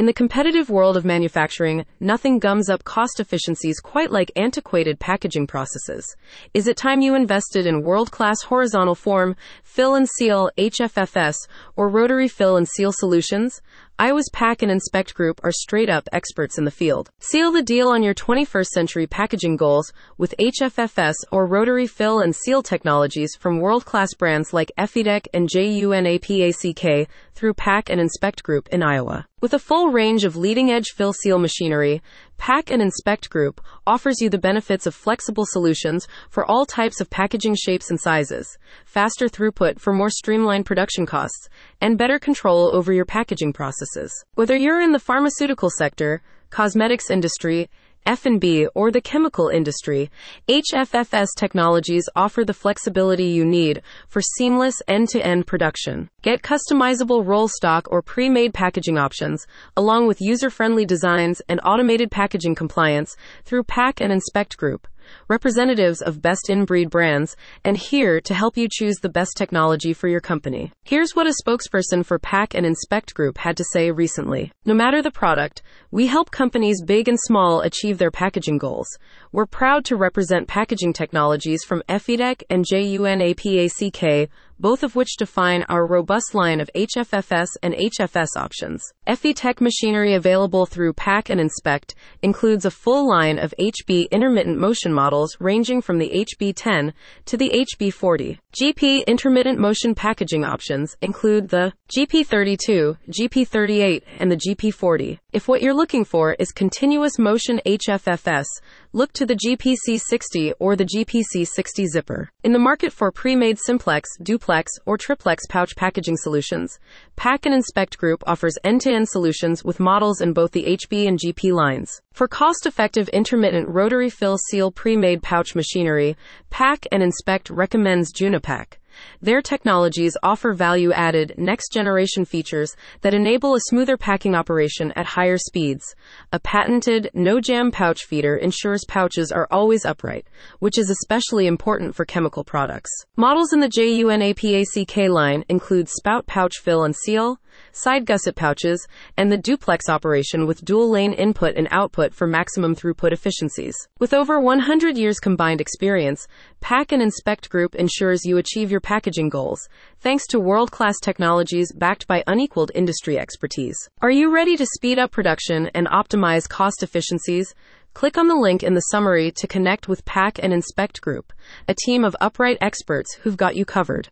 In the competitive world of manufacturing, nothing gums up cost efficiencies quite like antiquated packaging processes. Is it time you invested in world class horizontal form, fill and seal, HFFS, or rotary fill and seal solutions? Iowa's Pack and Inspect Group are straight up experts in the field. Seal the deal on your 21st century packaging goals with HFFS or rotary fill and seal technologies from world class brands like Effytec and JUNAPACK through Pack and Inspect Group in Iowa. With a full range of leading edge fill seal machinery, Pack and Inspect Group offers you the benefits of flexible solutions for all types of packaging shapes and sizes, faster throughput for more streamlined production costs, and better control over your packaging processes. Whether you're in the pharmaceutical sector, cosmetics industry, F&B, or the chemical industry, HFFS technologies offer the flexibility you need for seamless end-to-end production. Get customizable roll stock or pre-made packaging options, along with user-friendly designs and automated packaging compliance through Pack and Inspect Group representatives of best in breed brands, and here to help you choose the best technology for your company. Here's what a spokesperson for Pack and Inspect Group had to say recently. No matter the product, we help companies big and small achieve their packaging goals. We're proud to represent packaging technologies from Effytec and JUNAPACK both of which define our robust line of HFFS and HFS options. Effytec machinery available through Pack and Inspect includes a full line of HB intermittent motion models ranging from the HB10 to the HB40. GP intermittent motion packaging options include the GP32, GP38, and the GP40. If what you're looking for is continuous motion HFFS, look to the GPC60 or the GPC60 zipper. In the market for pre-made simplex, duplex, or triplex pouch packaging solutions, Pack and Inspect Group offers end-to-end solutions with models in both the HB and GP lines. For cost-effective intermittent rotary fill seal pre-made pouch machinery, Pack and Inspect recommends JUNAPACK. Their technologies offer value added next generation features that enable a smoother packing operation at higher speeds. A patented no jam pouch feeder ensures pouches are always upright, which is especially important for chemical products. Models in the JUNAPACK line include spout pouch fill and seal, side gusset pouches, and the duplex operation with dual lane input and output for maximum throughput efficiencies. With over 100 years combined experience, Pack and Inspect Group ensures you achieve your packaging goals, thanks to world class technologies backed by unequaled industry expertise. Are you ready to speed up production and optimize cost efficiencies? Click on the link in the summary to connect with Pack and Inspect Group, a team of upright experts who've got you covered.